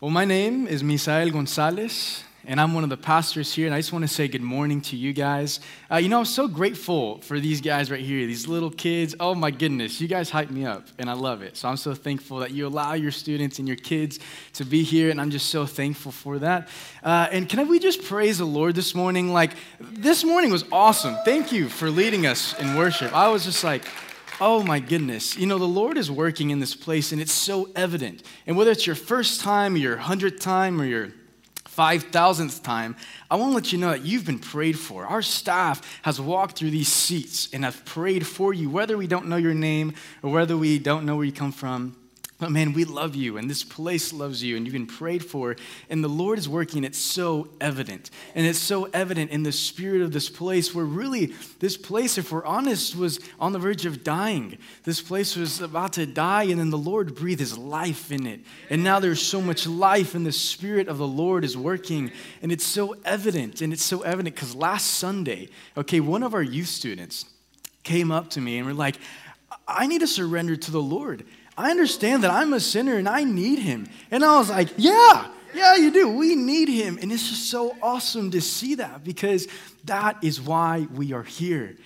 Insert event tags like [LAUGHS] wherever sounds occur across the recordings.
Well, my name is Misael Gonzalez, and I'm one of the pastors here, and I just want to say good morning to you guys. Uh, you know, I'm so grateful for these guys right here, these little kids. Oh my goodness, you guys hype me up, and I love it. So I'm so thankful that you allow your students and your kids to be here, and I'm just so thankful for that. Uh, and can we just praise the Lord this morning? Like, this morning was awesome. Thank you for leading us in worship. I was just like, Oh my goodness. You know, the Lord is working in this place and it's so evident. And whether it's your first time, your hundredth time, or your 5,000th time, I want to let you know that you've been prayed for. Our staff has walked through these seats and have prayed for you, whether we don't know your name or whether we don't know where you come from. But man, we love you, and this place loves you, and you've been prayed for, and the Lord is working. It's so evident. And it's so evident in the spirit of this place where really, this place, if we're honest, was on the verge of dying. This place was about to die, and then the Lord breathed his life in it. And now there's so much life, and the spirit of the Lord is working. And it's so evident. And it's so evident because last Sunday, okay, one of our youth students came up to me and were like, I need to surrender to the Lord. I understand that I'm a sinner and I need him. And I was like, yeah, yeah, you do. We need him. And it's just so awesome to see that because that is why we are here.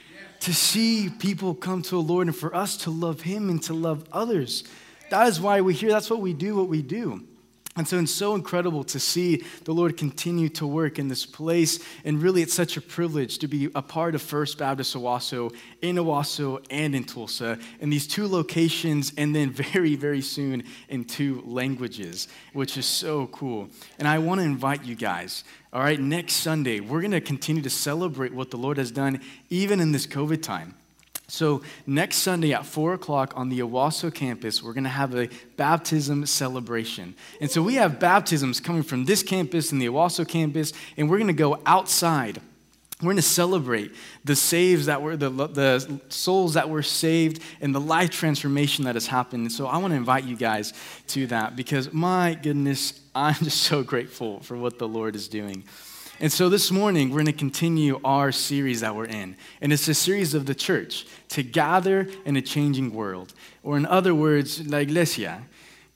To see people come to the Lord and for us to love him and to love others. That is why we're here. That's what we do, what we do. And so it's so incredible to see the Lord continue to work in this place. And really, it's such a privilege to be a part of First Baptist Owasso, in Owasso and in Tulsa, in these two locations, and then [LAUGHS] very, very soon in two languages, which is so cool. And I want to invite you guys, all right, next Sunday, we're going to continue to celebrate what the Lord has done, even in this COVID time. So, next Sunday at 4 o'clock on the Owasso campus, we're going to have a baptism celebration. And so, we have baptisms coming from this campus and the Owasso campus, and we're going to go outside. We're going to celebrate the saves that were, the, the souls that were saved, and the life transformation that has happened. And so, I want to invite you guys to that because, my goodness, [LAUGHS] I'm just so grateful for what the Lord is doing. And so this morning, we're going to continue our series that we're in. And it's a series of the church to gather in a changing world. Or, in other words, la iglesia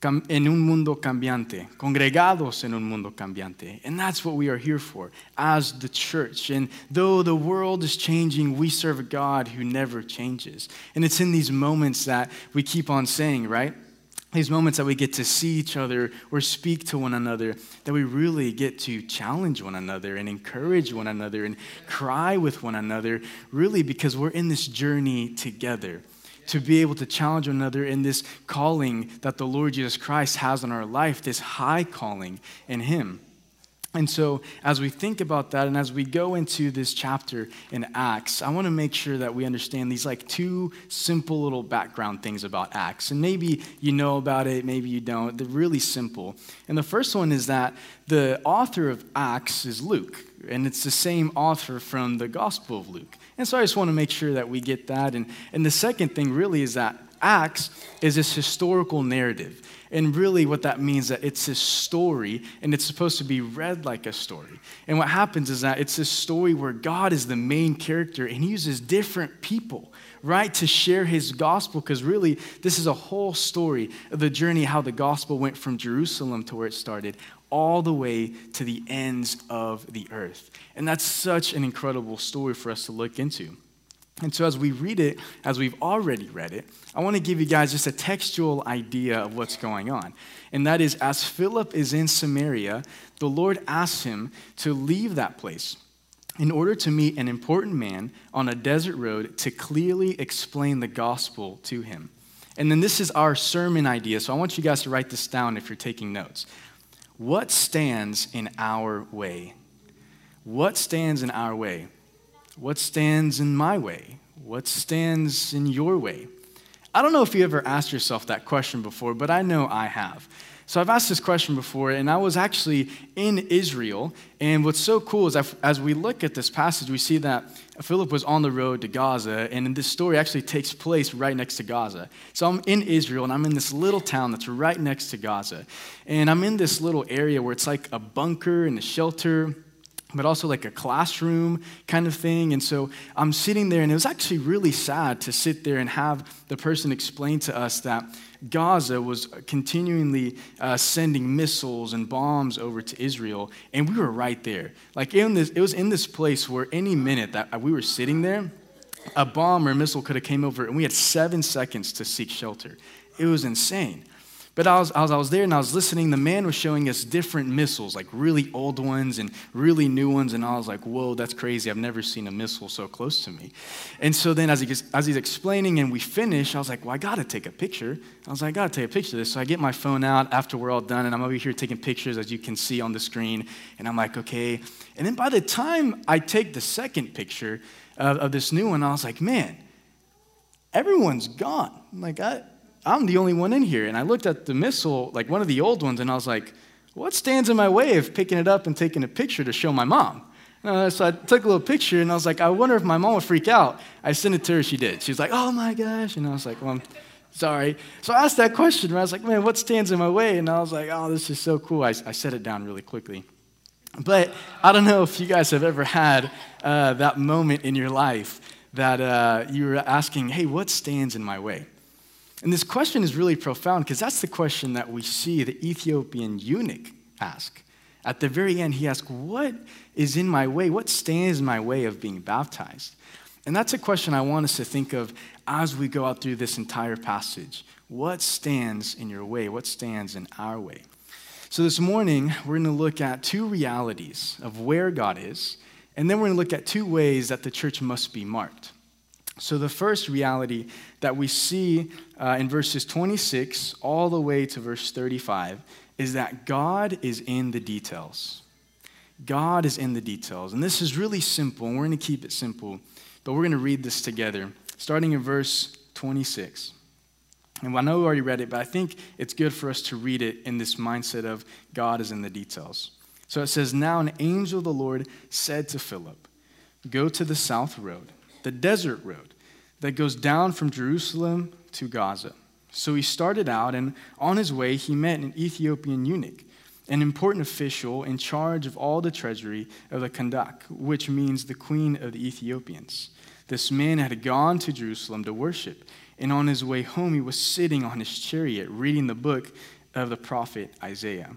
en un mundo cambiante, congregados en un mundo cambiante. And that's what we are here for as the church. And though the world is changing, we serve a God who never changes. And it's in these moments that we keep on saying, right? These moments that we get to see each other or speak to one another, that we really get to challenge one another and encourage one another and cry with one another, really because we're in this journey together. To be able to challenge one another in this calling that the Lord Jesus Christ has on our life, this high calling in Him. And so, as we think about that, and as we go into this chapter in Acts, I want to make sure that we understand these like two simple little background things about Acts. And maybe you know about it, maybe you don't. They're really simple. And the first one is that the author of Acts is Luke, and it's the same author from the Gospel of Luke. And so, I just want to make sure that we get that. And, and the second thing really is that Acts is this historical narrative. And really, what that means that it's this story, and it's supposed to be read like a story. And what happens is that it's this story where God is the main character, and He uses different people, right, to share His gospel. Because really, this is a whole story of the journey how the gospel went from Jerusalem to where it started, all the way to the ends of the earth. And that's such an incredible story for us to look into. And so, as we read it, as we've already read it, I want to give you guys just a textual idea of what's going on. And that is, as Philip is in Samaria, the Lord asks him to leave that place in order to meet an important man on a desert road to clearly explain the gospel to him. And then this is our sermon idea. So, I want you guys to write this down if you're taking notes. What stands in our way? What stands in our way? What stands in my way? What stands in your way? I don't know if you ever asked yourself that question before, but I know I have. So I've asked this question before, and I was actually in Israel. And what's so cool is as we look at this passage, we see that Philip was on the road to Gaza, and this story actually takes place right next to Gaza. So I'm in Israel, and I'm in this little town that's right next to Gaza. And I'm in this little area where it's like a bunker and a shelter but also like a classroom kind of thing. And so I'm sitting there, and it was actually really sad to sit there and have the person explain to us that Gaza was continually uh, sending missiles and bombs over to Israel, and we were right there. Like in this, it was in this place where any minute that we were sitting there, a bomb or a missile could have came over, and we had seven seconds to seek shelter. It was insane. But I was, as I was there and I was listening, the man was showing us different missiles, like really old ones and really new ones. And I was like, whoa, that's crazy. I've never seen a missile so close to me. And so then as, he, as he's explaining and we finish, I was like, well, I got to take a picture. I was like, I got to take a picture of this. So I get my phone out after we're all done and I'm over here taking pictures, as you can see on the screen. And I'm like, okay. And then by the time I take the second picture of, of this new one, I was like, man, everyone's gone. I'm like, I, I'm the only one in here. And I looked at the missile, like one of the old ones, and I was like, what stands in my way of picking it up and taking a picture to show my mom? Uh, so I took a little picture and I was like, I wonder if my mom would freak out. I sent it to her, she did. She was like, oh my gosh. And I was like, well, I'm sorry. So I asked that question, and I was like, man, what stands in my way? And I was like, oh, this is so cool. I, I set it down really quickly. But I don't know if you guys have ever had uh, that moment in your life that uh, you were asking, hey, what stands in my way? And this question is really profound because that's the question that we see the Ethiopian eunuch ask. At the very end, he asks, What is in my way? What stands in my way of being baptized? And that's a question I want us to think of as we go out through this entire passage. What stands in your way? What stands in our way? So, this morning, we're going to look at two realities of where God is, and then we're going to look at two ways that the church must be marked. So, the first reality that we see uh, in verses 26 all the way to verse 35 is that God is in the details. God is in the details. And this is really simple, and we're going to keep it simple, but we're going to read this together, starting in verse 26. And I know we already read it, but I think it's good for us to read it in this mindset of God is in the details. So it says, Now an angel of the Lord said to Philip, Go to the south road the desert road that goes down from Jerusalem to Gaza. So he started out, and on his way, he met an Ethiopian eunuch, an important official in charge of all the treasury of the Kandake, which means the queen of the Ethiopians. This man had gone to Jerusalem to worship, and on his way home, he was sitting on his chariot reading the book of the prophet Isaiah.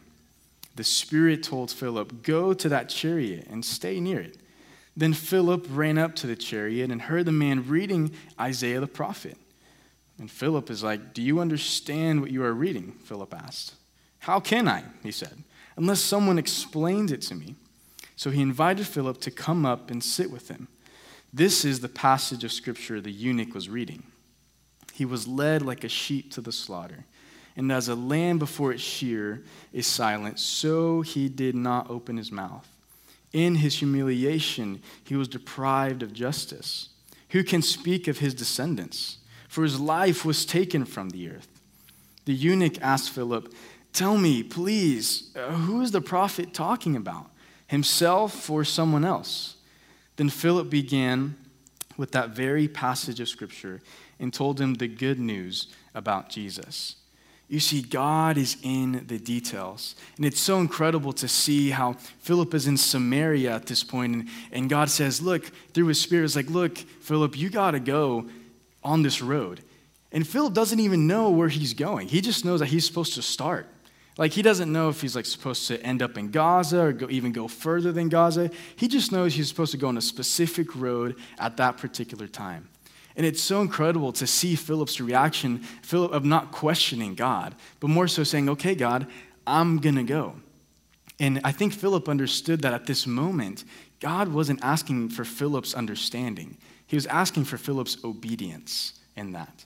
The Spirit told Philip, Go to that chariot and stay near it. Then Philip ran up to the chariot and heard the man reading Isaiah the prophet. And Philip is like, Do you understand what you are reading? Philip asked. How can I? He said, unless someone explains it to me. So he invited Philip to come up and sit with him. This is the passage of scripture the eunuch was reading. He was led like a sheep to the slaughter, and as a lamb before its shear is silent, so he did not open his mouth. In his humiliation, he was deprived of justice. Who can speak of his descendants? For his life was taken from the earth. The eunuch asked Philip, Tell me, please, uh, who is the prophet talking about? Himself or someone else? Then Philip began with that very passage of Scripture and told him the good news about Jesus. You see, God is in the details. And it's so incredible to see how Philip is in Samaria at this point, and, and God says, Look, through his spirit, it's like, Look, Philip, you got to go on this road. And Philip doesn't even know where he's going. He just knows that he's supposed to start. Like he doesn't know if he's like supposed to end up in Gaza or go, even go further than Gaza. He just knows he's supposed to go on a specific road at that particular time. And it's so incredible to see Philip's reaction, Philip of not questioning God, but more so saying, okay, God, I'm going to go. And I think Philip understood that at this moment, God wasn't asking for Philip's understanding. He was asking for Philip's obedience in that.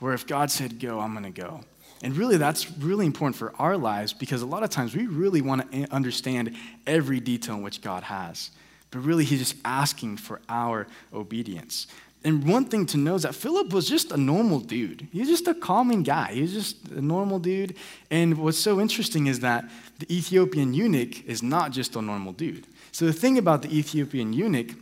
Where if God said go, I'm going to go. And really, that's really important for our lives because a lot of times we really want to understand every detail in which God has. But really, He's just asking for our obedience. And one thing to know is that Philip was just a normal dude. He's just a calming guy. He's just a normal dude. And what's so interesting is that the Ethiopian eunuch is not just a normal dude. So the thing about the Ethiopian eunuch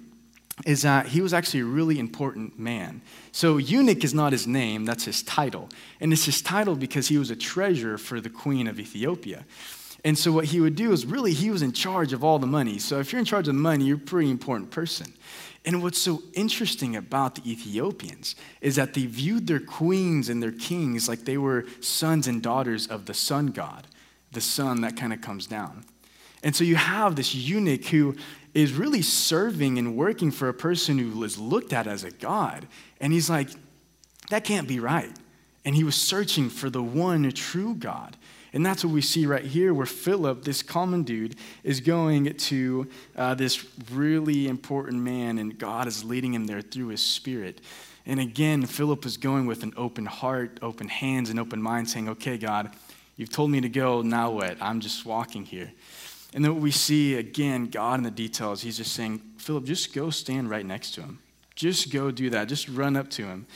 is that he was actually a really important man. So eunuch is not his name, that's his title. And it's his title because he was a treasurer for the queen of Ethiopia. And so what he would do is really he was in charge of all the money. So if you're in charge of the money, you're a pretty important person. And what's so interesting about the Ethiopians is that they viewed their queens and their kings like they were sons and daughters of the sun god, the sun that kind of comes down. And so you have this eunuch who is really serving and working for a person who is looked at as a god. And he's like, that can't be right. And he was searching for the one true God. And that's what we see right here, where Philip, this common dude, is going to uh, this really important man, and God is leading him there through his spirit. And again, Philip is going with an open heart, open hands, and open mind, saying, Okay, God, you've told me to go, now what? I'm just walking here. And then what we see, again, God in the details, he's just saying, Philip, just go stand right next to him. Just go do that. Just run up to him.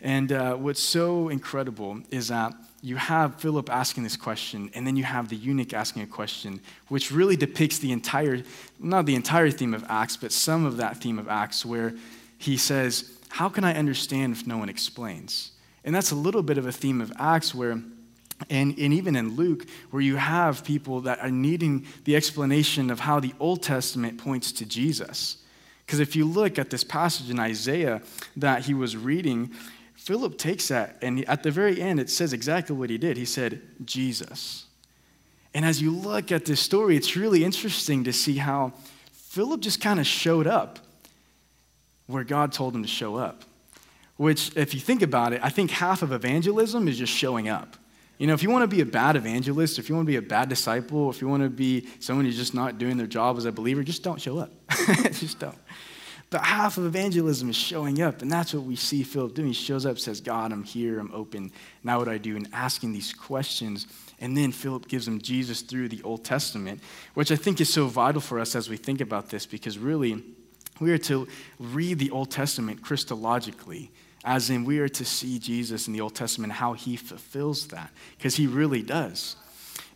And uh, what's so incredible is that you have Philip asking this question, and then you have the eunuch asking a question, which really depicts the entire, not the entire theme of Acts, but some of that theme of Acts, where he says, How can I understand if no one explains? And that's a little bit of a theme of Acts where, and, and even in Luke, where you have people that are needing the explanation of how the Old Testament points to Jesus. Because if you look at this passage in Isaiah that he was reading, Philip takes that, and at the very end, it says exactly what he did. He said, Jesus. And as you look at this story, it's really interesting to see how Philip just kind of showed up where God told him to show up. Which, if you think about it, I think half of evangelism is just showing up. You know, if you want to be a bad evangelist, if you want to be a bad disciple, if you want to be someone who's just not doing their job as a believer, just don't show up. [LAUGHS] just don't. But half of evangelism is showing up, and that's what we see Philip doing. He shows up, says, God, I'm here, I'm open. Now what do I do? And asking these questions. And then Philip gives him Jesus through the Old Testament, which I think is so vital for us as we think about this, because really, we are to read the Old Testament Christologically, as in we are to see Jesus in the Old Testament, how he fulfills that, because he really does.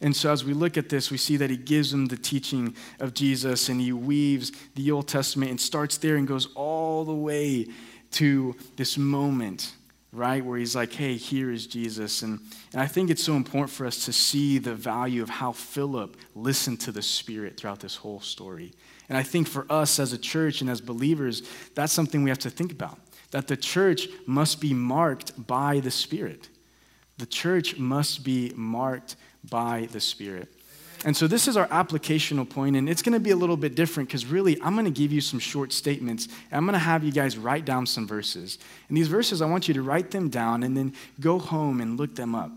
And so, as we look at this, we see that he gives them the teaching of Jesus and he weaves the Old Testament and starts there and goes all the way to this moment, right, where he's like, hey, here is Jesus. And, and I think it's so important for us to see the value of how Philip listened to the Spirit throughout this whole story. And I think for us as a church and as believers, that's something we have to think about that the church must be marked by the Spirit. The church must be marked by the Spirit. And so this is our applicational point, and it's going to be a little bit different because really I'm going to give you some short statements. And I'm going to have you guys write down some verses. And these verses, I want you to write them down and then go home and look them up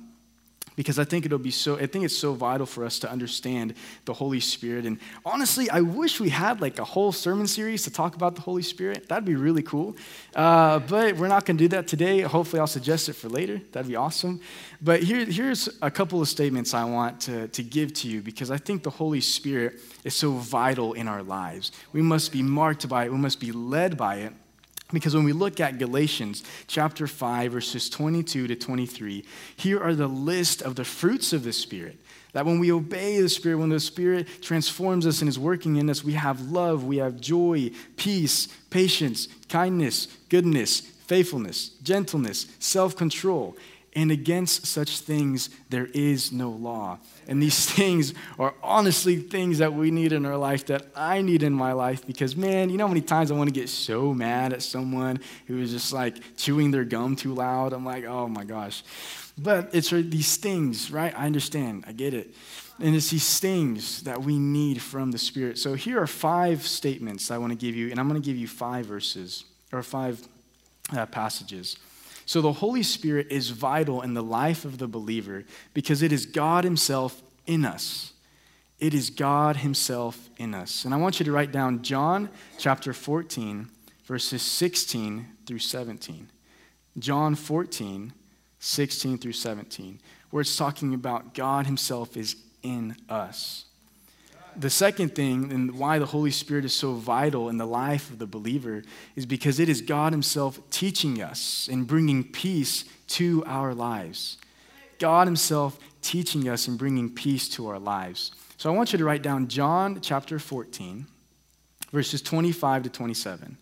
because I think it'll be so, I think it's so vital for us to understand the Holy Spirit. And honestly, I wish we had like a whole sermon series to talk about the Holy Spirit. That'd be really cool. Uh, but we're not going to do that today. Hopefully, I'll suggest it for later. That'd be awesome. But here, here's a couple of statements I want to, to give to you because I think the Holy Spirit is so vital in our lives. We must be marked by it, we must be led by it. Because when we look at Galatians chapter 5, verses 22 to 23, here are the list of the fruits of the Spirit. That when we obey the Spirit, when the Spirit transforms us and is working in us, we have love, we have joy, peace, patience, kindness, goodness, faithfulness, gentleness, self control. And against such things, there is no law. And these [LAUGHS] things are honestly things that we need in our life, that I need in my life, because man, you know how many times I want to get so mad at someone who is just like chewing their gum too loud? I'm like, oh my gosh. But it's these things, right? I understand, I get it. And it's these things that we need from the Spirit. So here are five statements I want to give you, and I'm going to give you five verses or five uh, passages. So the Holy Spirit is vital in the life of the believer because it is God Himself in us. It is God Himself in us. And I want you to write down John chapter 14, verses 16 through 17. John 14, 16 through 17, where it's talking about God Himself is in us the second thing, and why the Holy Spirit is so vital in the life of the believer, is because it is God Himself teaching us and bringing peace to our lives. God Himself teaching us and bringing peace to our lives. So I want you to write down John chapter 14, verses 25 to 27.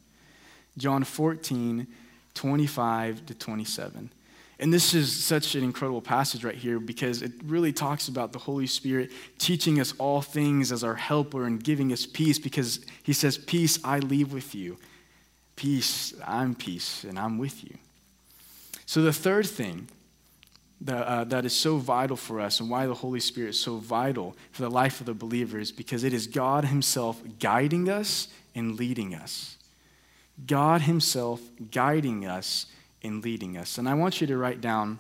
John 14, 25 to 27. And this is such an incredible passage right here because it really talks about the Holy Spirit teaching us all things as our helper and giving us peace because he says, Peace I leave with you. Peace, I'm peace, and I'm with you. So, the third thing that, uh, that is so vital for us and why the Holy Spirit is so vital for the life of the believer is because it is God Himself guiding us and leading us. God Himself guiding us and leading us. And I want you to write down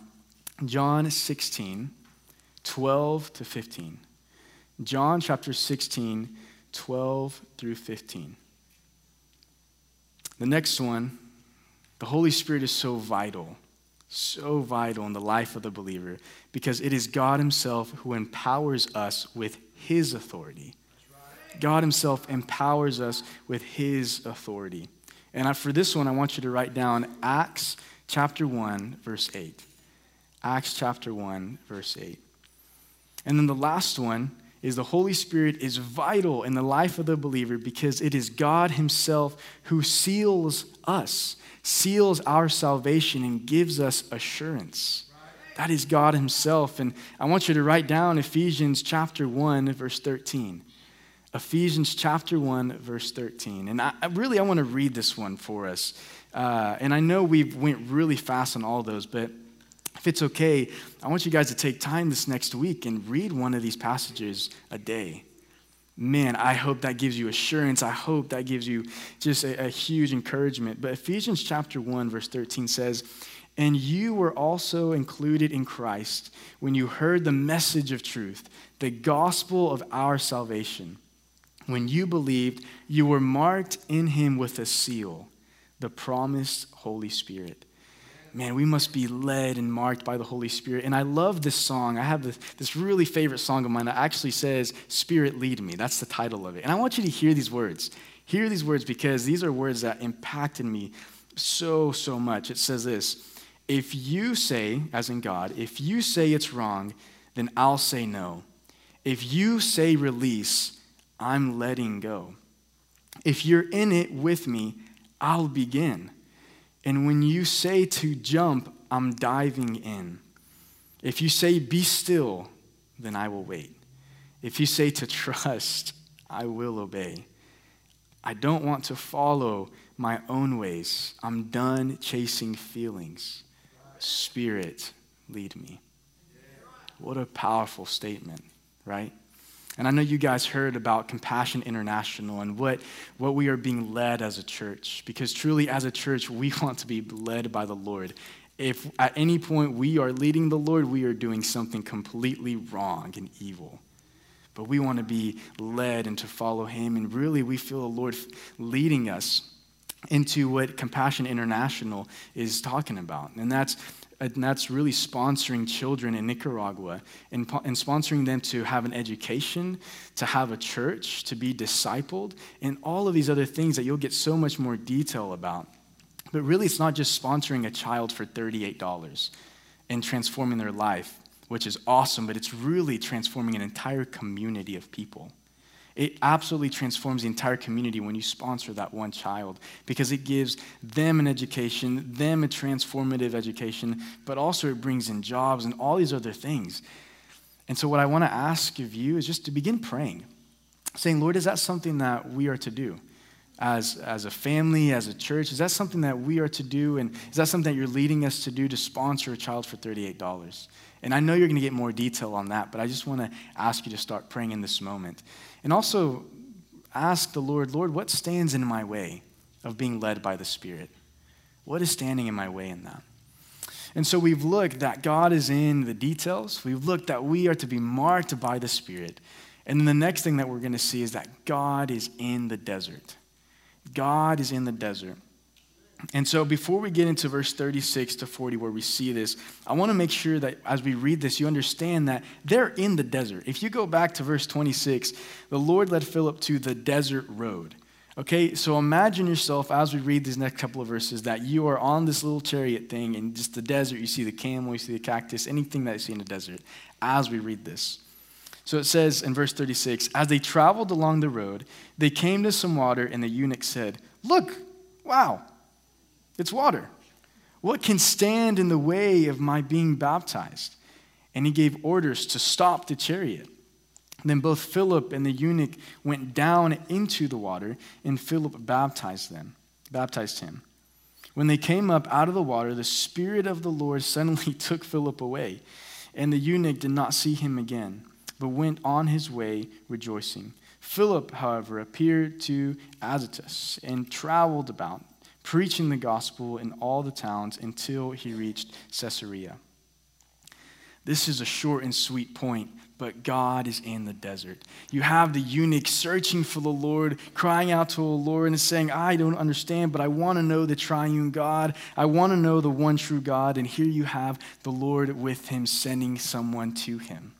John 16, 12 to 15. John chapter 16, 12 through 15. The next one, the Holy Spirit is so vital, so vital in the life of the believer because it is God Himself who empowers us with His authority. God Himself empowers us with His authority. And I, for this one, I want you to write down Acts chapter 1, verse 8. Acts chapter 1, verse 8. And then the last one is the Holy Spirit is vital in the life of the believer because it is God Himself who seals us, seals our salvation, and gives us assurance. That is God Himself. And I want you to write down Ephesians chapter 1, verse 13. Ephesians chapter 1, verse 13. And I, really, I want to read this one for us. Uh, and I know we went really fast on all those, but if it's okay, I want you guys to take time this next week and read one of these passages a day. Man, I hope that gives you assurance. I hope that gives you just a, a huge encouragement. But Ephesians chapter 1, verse 13 says, And you were also included in Christ when you heard the message of truth, the gospel of our salvation. When you believed, you were marked in him with a seal, the promised Holy Spirit. Man, we must be led and marked by the Holy Spirit. And I love this song. I have this, really favorite song of mine that actually says, Spirit, lead me. That's the title of it. And I want you to hear these words. Hear these words because these are words that impacted me so, so much. It says this If you say, as in God, if you say it's wrong, then I'll say no. If you say release, I'm letting go. If you're in it with me, I'll begin. And when you say to jump, I'm diving in. If you say be still, then I will wait. If you say to [LAUGHS] trust, I will obey. I don't want to follow my own ways. I'm done chasing feelings. Spirit, lead me. What a powerful statement, right? And I know you guys heard about Compassion International and what, what we are being led as a church, because truly, as a church, we [LAUGHS] want to be led by the Lord. If at any point we are leading the Lord, we are doing something completely wrong and evil. But we want to be led and to follow Him. And really, we feel the Lord leading us into what Compassion International is talking about. And that's and that's really sponsoring children in Nicaragua and, and sponsoring them to have an education, to have a church, to be discipled, and all of these other things that you'll get so much more detail about. But really, it's not just sponsoring a child for $38 and transforming their life, which is awesome, but it's really transforming an entire community of people. It absolutely transforms the entire community when you sponsor that one child because it gives them an education, them a transformative education, but also it brings in jobs and all these other things. And so, what I want to ask of you is just to begin praying, saying, Lord, is that something that we are to do? As, as a family, as a church? Is that something that we are to do? And is that something that you're leading us to do to sponsor a child for $38? And I know you're going to get more detail on that, but I just want to ask you to start praying in this moment. And also ask the Lord, Lord, what stands in my way of being led by the Spirit? What is standing in my way in that? And so we've looked that God is in the details. We've looked that we are to be marked by the Spirit. And then the next thing that we're going to see is that God is in the desert. God is in the desert. And so, before we get into verse 36 to 40, where we see this, I want to make sure that as we read this, you understand that they're in the desert. If you go back to verse 26, the Lord led Philip to the desert road. Okay, so imagine yourself as we read these next couple of verses that you are on this little chariot thing in just the desert. You see the camel, you see the cactus, anything that you see in the desert as we read this. So it says in verse 36 As they traveled along the road, they came to some water, and the eunuch said, Look, wow it's water. What can stand in the way of my being baptized? And he gave orders to stop the chariot. Then both Philip and the eunuch went down into the water, and Philip baptized them, baptized him. When they came up out of the water, the Spirit of the Lord suddenly [LAUGHS] took Philip away, and the eunuch did not see him again, but went on his way rejoicing. Philip, however, appeared to Azotus and traveled about, preaching the gospel in all the towns until he reached Caesarea. This is a short and sweet point, but God is in the desert. You have the eunuch searching for the Lord, crying out to the Lord and saying, I don't understand, but I want to know the triune God. I want to know the one true God. And here you have the Lord with him sending someone to him.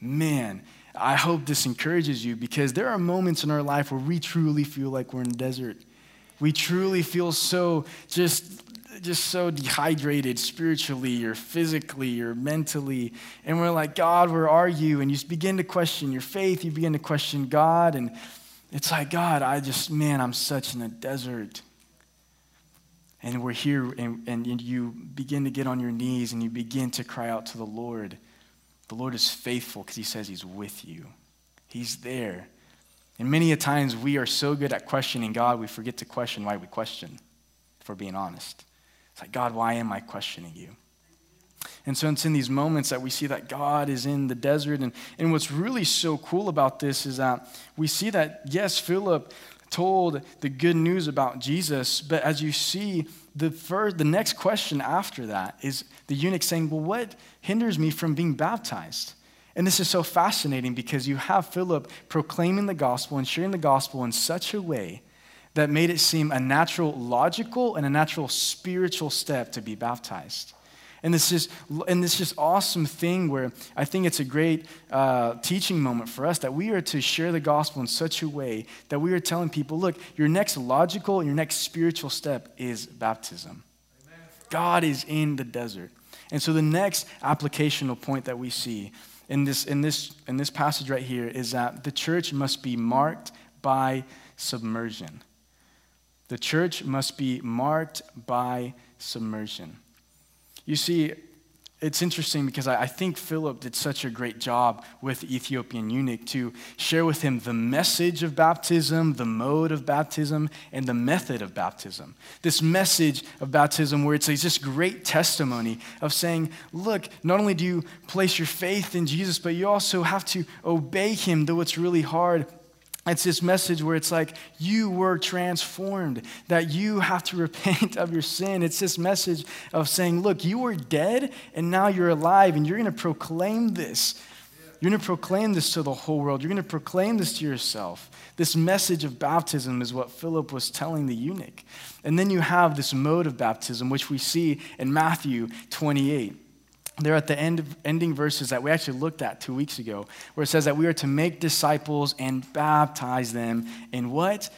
Man, I hope this encourages you because there are moments in our life where we truly feel like we're in the desert. We truly feel so just just so dehydrated spiritually or physically or mentally. And we're like, God, where are you? And you begin to question your faith, you begin to question God. And it's like, God, I just, man, I'm such in a desert. And we're here, and, and you begin to get on your knees and you begin to cry out to the Lord. The Lord is faithful because he says he's with you, he's there. And many a times we are so good at questioning God, we forget to question why we question, if we're being honest. It's like, God, why am I questioning you? And so it's in these moments that we see that God is in the desert. And, and what's really so cool about this is that we see that, yes, Philip told the good news about Jesus, but as you see, the, first, the next question after that is the eunuch saying, Well, what hinders me from being baptized? And this is so fascinating because you have Philip proclaiming the gospel and sharing the gospel in such a way that made it seem a natural logical and a natural spiritual step to be baptized. And this is and this just awesome thing where I think it's a great uh, teaching moment for us that we are to share the gospel in such a way that we are telling people, look, your next logical, your next spiritual step is baptism. Amen. God is in the desert. And so the next applicational point that we see in this, in, this, in this passage right here is that the church must be marked by submersion. The church must be marked by submersion. You see, it's interesting because I, think Philip did such a great job with the Ethiopian eunuch to share with him the message of baptism, the mode of baptism, and the method of baptism. This message of baptism, where it's just great testimony of saying, look, not only do you place your faith in Jesus, but you also have to obey him, though it's really hard. It's this message where it's like you were transformed, that you have to [LAUGHS] repent of your sin. It's this message of saying, look, you were dead and now you're alive, and you're going to proclaim this. You're going to proclaim this to the whole world. You're going to proclaim this to yourself. This message of baptism is what Philip was telling the eunuch. And then you have this mode of baptism, which we see in Matthew 28 they're at the end of, ending verses that we actually looked at two weeks ago, where it says that we are to make disciples and baptize them in what?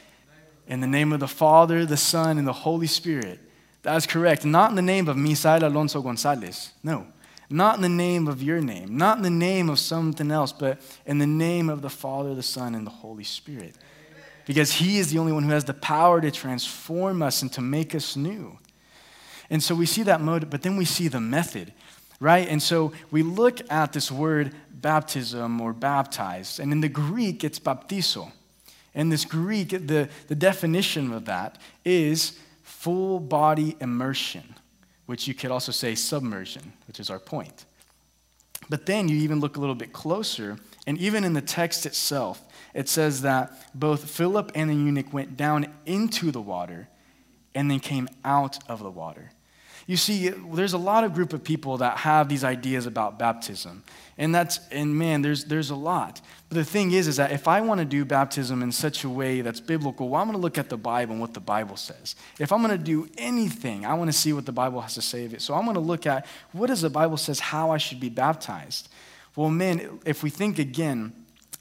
In the name of the Father, the Son, and the Holy Spirit. That is correct. Not in the name of Misael Alonso Gonzalez. No. Not in the name of your name. Not in the name of something else, but in the name of the Father, the Son, and the Holy Spirit. Because He is the only one who has the power to transform us and to make us new. And so we see that mode, but then we see the method right? And so we look at this word baptism or baptized, and in the Greek, it's baptizo. In this Greek, the, the definition of that is full body immersion, which you could also say submersion, which is our point. But then you even look a little bit closer, and even in the text itself, it says that both Philip and the eunuch went down into the water and then came out of the water. You see, there's a lot of group of people that have these ideas about baptism. And that's, and man, there's, there's a lot. But the thing is, is that if I want to do baptism in such a way that's biblical, well, I'm going to look at the Bible and what the Bible says. If I'm going to do anything, I want to see what the Bible has to say of it. So I'm going to look at what does the Bible says how I should be baptized. Well, man, if we think again,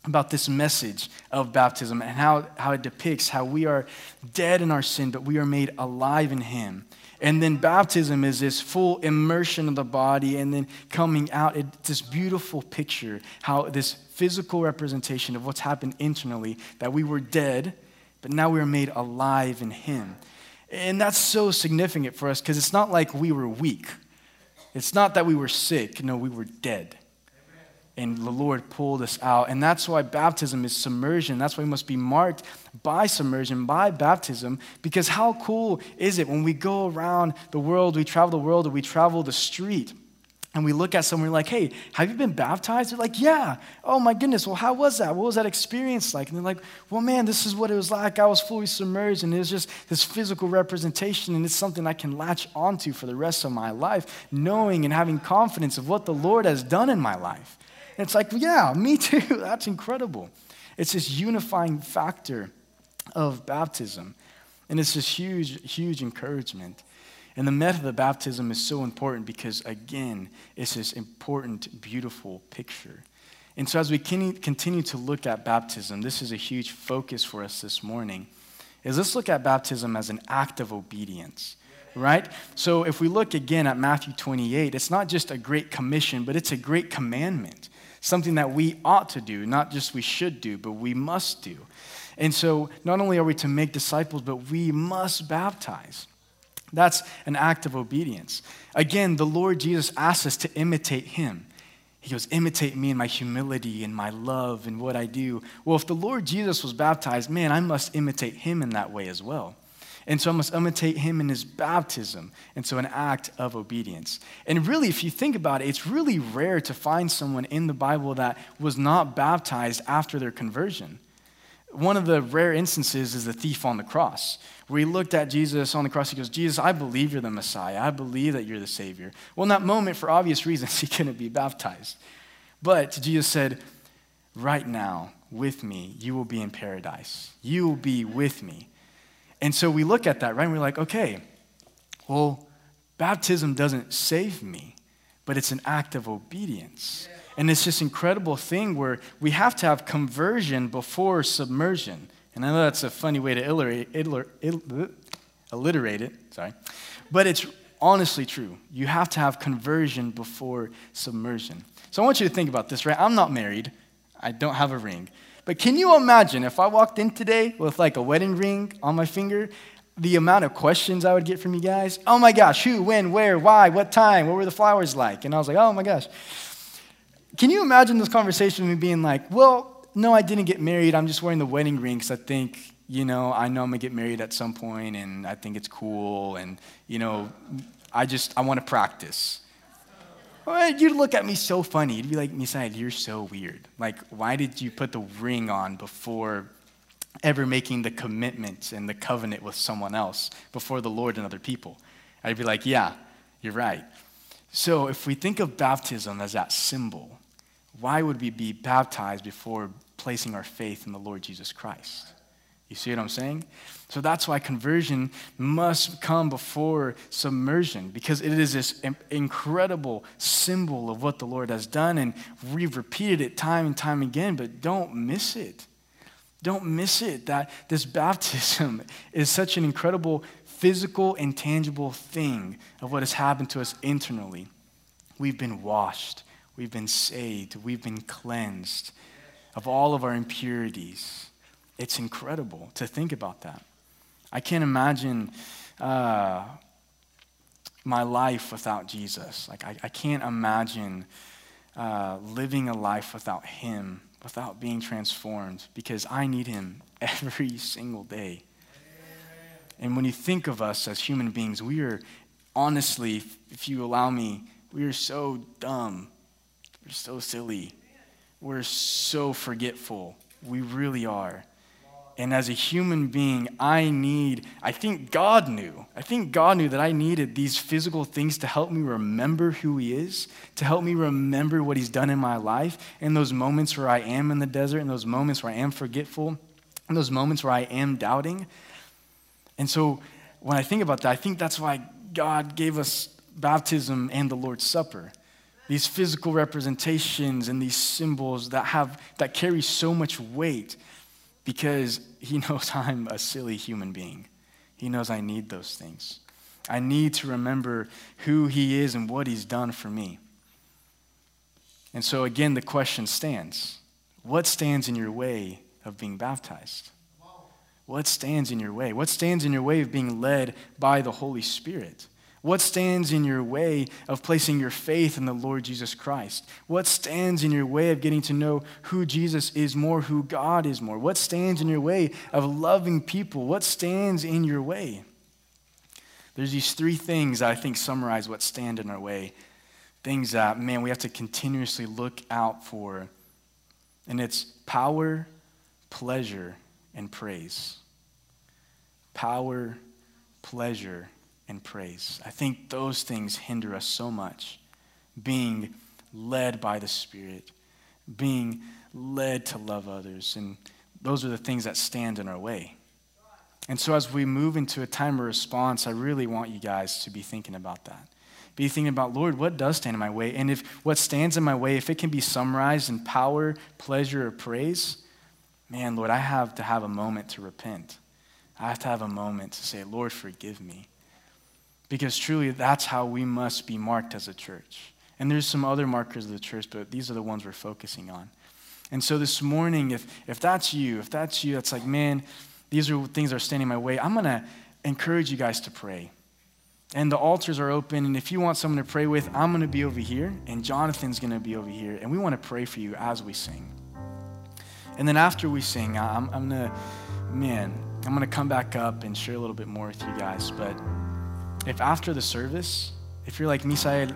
about this message of baptism and how, how it depicts how we are dead in our sin, but we are made alive in Him. And then baptism is this full immersion of the body and then coming out. It's this beautiful picture, how this physical representation of what's happened internally, that we were dead, but now we are made alive in Him. And that's so significant for us because it's not like we were weak. It's not that we were sick. No, we were dead. And the Lord pulled us out. And that's why baptism is submersion. That's why we must be marked by submersion, by baptism. Because how cool is it when we go around the world, we travel the world, or we travel the street? and we look at someone like, hey, have you been baptized? They're like, yeah. Oh my goodness. Well, how was that? What was that experience like? And they're like, well, man, this is what it was like. I was fully submerged, and it was just this physical representation, and it's something I can latch onto for the rest of my life, knowing and having confidence of what the Lord has done in my life. And it's like, yeah, me too. [LAUGHS] That's incredible. It's this unifying factor of baptism. And it's this huge, huge encouragement. And the method of baptism is so important because, again, it's this important, beautiful picture. And so, as we continue to look at baptism, this is a huge focus for us this morning. Is let's look at baptism as an act of obedience, right? So, if we look again at Matthew 28, it's not just a great commission, but it's a great commandment, something that we ought to do, not just we should do, but we must do. And so, not only are we to make disciples, but we must baptize. That's an act of obedience. Again, the Lord Jesus asks us to imitate him. He goes, Imitate me in my humility and my love and what I do. Well, if the Lord Jesus was baptized, man, I must imitate him in that way as well. And so I must imitate him in his baptism. And so, an act of obedience. And really, if you think about it, it's really rare to find someone in the Bible that was not baptized after their conversion. One of the rare instances is the thief on the cross, where he looked at Jesus on the cross. He goes, Jesus, I believe you're the Messiah. I believe that you're the Savior. Well, in that moment, for obvious reasons, [LAUGHS] he couldn't be baptized. But Jesus said, Right now, with me, you will be in paradise. You will be with me. And so we look at that, right? And we're like, okay, well, baptism doesn't save me, but it's an act of obedience. And it's this incredible thing where we have to have conversion before submersion. And I know that's a funny way to illiterate, uh, alliterate it, sorry. But it's honestly true. You have to have conversion before submersion. So I want you to think about this, right? I'm not married, I don't have a ring. But can you imagine if I walked in today with like a wedding ring on my finger, the amount of questions I would get from you guys? Oh my gosh, who, when, where, why, what time, what were the flowers like? And I was like, oh my gosh. Can you imagine this conversation me being like, well, no, I didn't get married. I'm just wearing the wedding ring because I think, you know, I know I'm going to get married at some point and I think it's cool. And, you know, I just, I want to practice. Well, you'd look at me so funny. You'd be like, Misael, you're so weird. Like, why did you put the ring on before ever making the commitment and the covenant with someone else, before the Lord and other people? I'd be like, yeah, you're right. So if we think of baptism as that symbol, why would we be baptized before placing our faith in the Lord Jesus Christ? You see what I'm saying? So that's why conversion must come before submersion because it is this incredible symbol of what the Lord has done. And we've repeated it time and time again, but don't miss it. Don't miss it that this baptism [LAUGHS] is such an incredible physical and tangible thing of what has happened to us internally. We've been washed, We've been saved. We've been cleansed of all of our impurities. It's incredible to think about that. I can't imagine uh, my life without Jesus. Like, I, I can't imagine uh, living a life without Him, without being transformed, because I need Him [LAUGHS] every single day. And when you think of us as human beings, we are honestly, if you allow me, we are so dumb we're so silly. We're so forgetful. We really are. And as a human being, I need, I think God knew. I think God knew that I needed these physical things to help me remember who He is, to help me remember what He's done in my life, in those moments where I am in the desert, in those moments where I am forgetful, in those moments where I am doubting. And so when I think about that, I think that's why God gave us baptism and the Lord's Supper these physical representations and these symbols that have that carry so much weight because he [LAUGHS] knows I'm a silly human being. He knows I need those things. I need to remember who he is and what he's done for me. And so again the question stands. What stands in your way of being baptized? What stands in your way? What stands in your way of being led by the Holy Spirit? What stands in your way of placing your faith in the Lord Jesus Christ? What stands in your way of getting to know who Jesus is more, who God is more? What stands in your way of loving people? What stands in your way? There's these three things that I think summarize what stand in our way. Things that, man, we have to continuously look out for. And it's power, pleasure, and praise. Power, pleasure, and praise. I think those things hinder us so much. Being led by the Spirit, being led to love others. And those are the things that stand in our way. And so, as we move into a time of response, I really want you guys to be thinking about that. Be thinking about, Lord, what does stand in my way? And if what stands in my way, if it can be summarized in power, pleasure, or praise, man, Lord, I have to have a moment to repent. I have to have a moment to say, Lord, forgive me. Because truly, that's how we must be marked as a church. And there's some other markers of the church, but these are the ones we're focusing on. And so this morning, if, if that's you, if that's you, that's like, man, these are things that are standing in my way, I'm going to encourage you guys to pray. And the altars are open, and if you want someone to pray with, I'm going to be over here, and Jonathan's going to be over here, and we want to pray for you as we sing. And then after we sing, I'm, I'm going to, man, I'm going to come back up and share a little bit more with you guys, but if after the service, if you're like, Misael,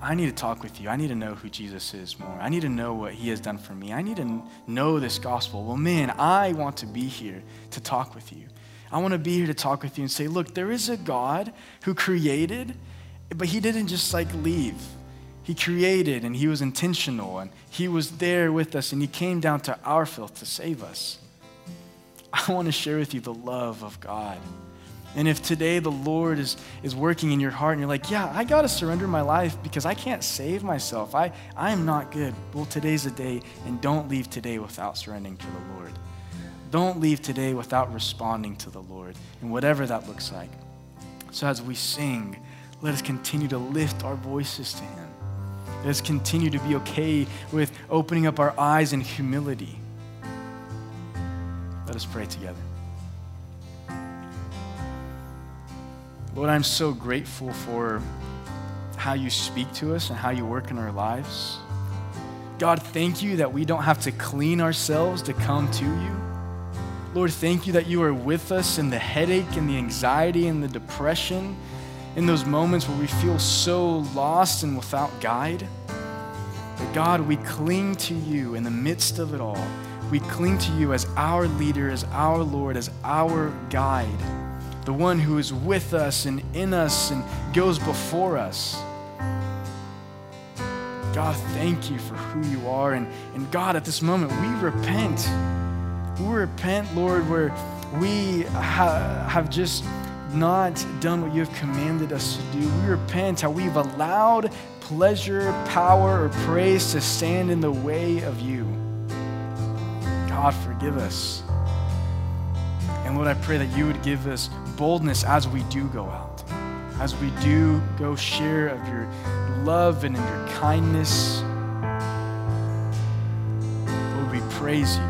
I need to talk with you. I need to know who Jesus is more. I need to know what he has done for me. I need to know this gospel. Well, man, I want to be here to talk with you. I want to be here to talk with you and say, look, there is a God who created, but he didn't just like leave. He created and he was intentional and he was there with us and he came down to our filth to save us. [LAUGHS] I want to share with you the love of God. And if today the Lord is, is working in your heart and you're like, yeah, I got to surrender my life because I can't save myself. I, I am not good. Well, today's the day, and don't leave today without surrendering to the Lord. Don't leave today without responding to the Lord, and whatever that looks like. So as we sing, let us continue to lift our voices to Him. Let us continue to be okay with opening up our eyes in humility. Let us pray together. Lord, I'm so grateful for how you speak to us and how you work in our lives. God, thank you that we don't have to clean ourselves to come to you. Lord, thank you that you are with us in the headache and the anxiety and the depression, in those moments where we feel so lost and without guide. But God, we cling to you in the midst of it all. We cling to you as our leader, as our Lord, as our guide the one who is with us and in us and goes before us. God, thank you for who you are. And, and God, at this moment, we repent. We repent, Lord, where we ha- have just not done what you have commanded us to do. We repent how we've allowed pleasure, power, or praise to stand in the way of you. God, forgive us. And Lord, I pray that you would give us boldness as we do go out, as we do go share of your love and in your kindness. Lord, we praise you.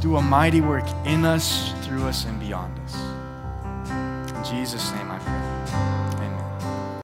Do a mighty work in us, through us, and beyond us. In Jesus' name I pray.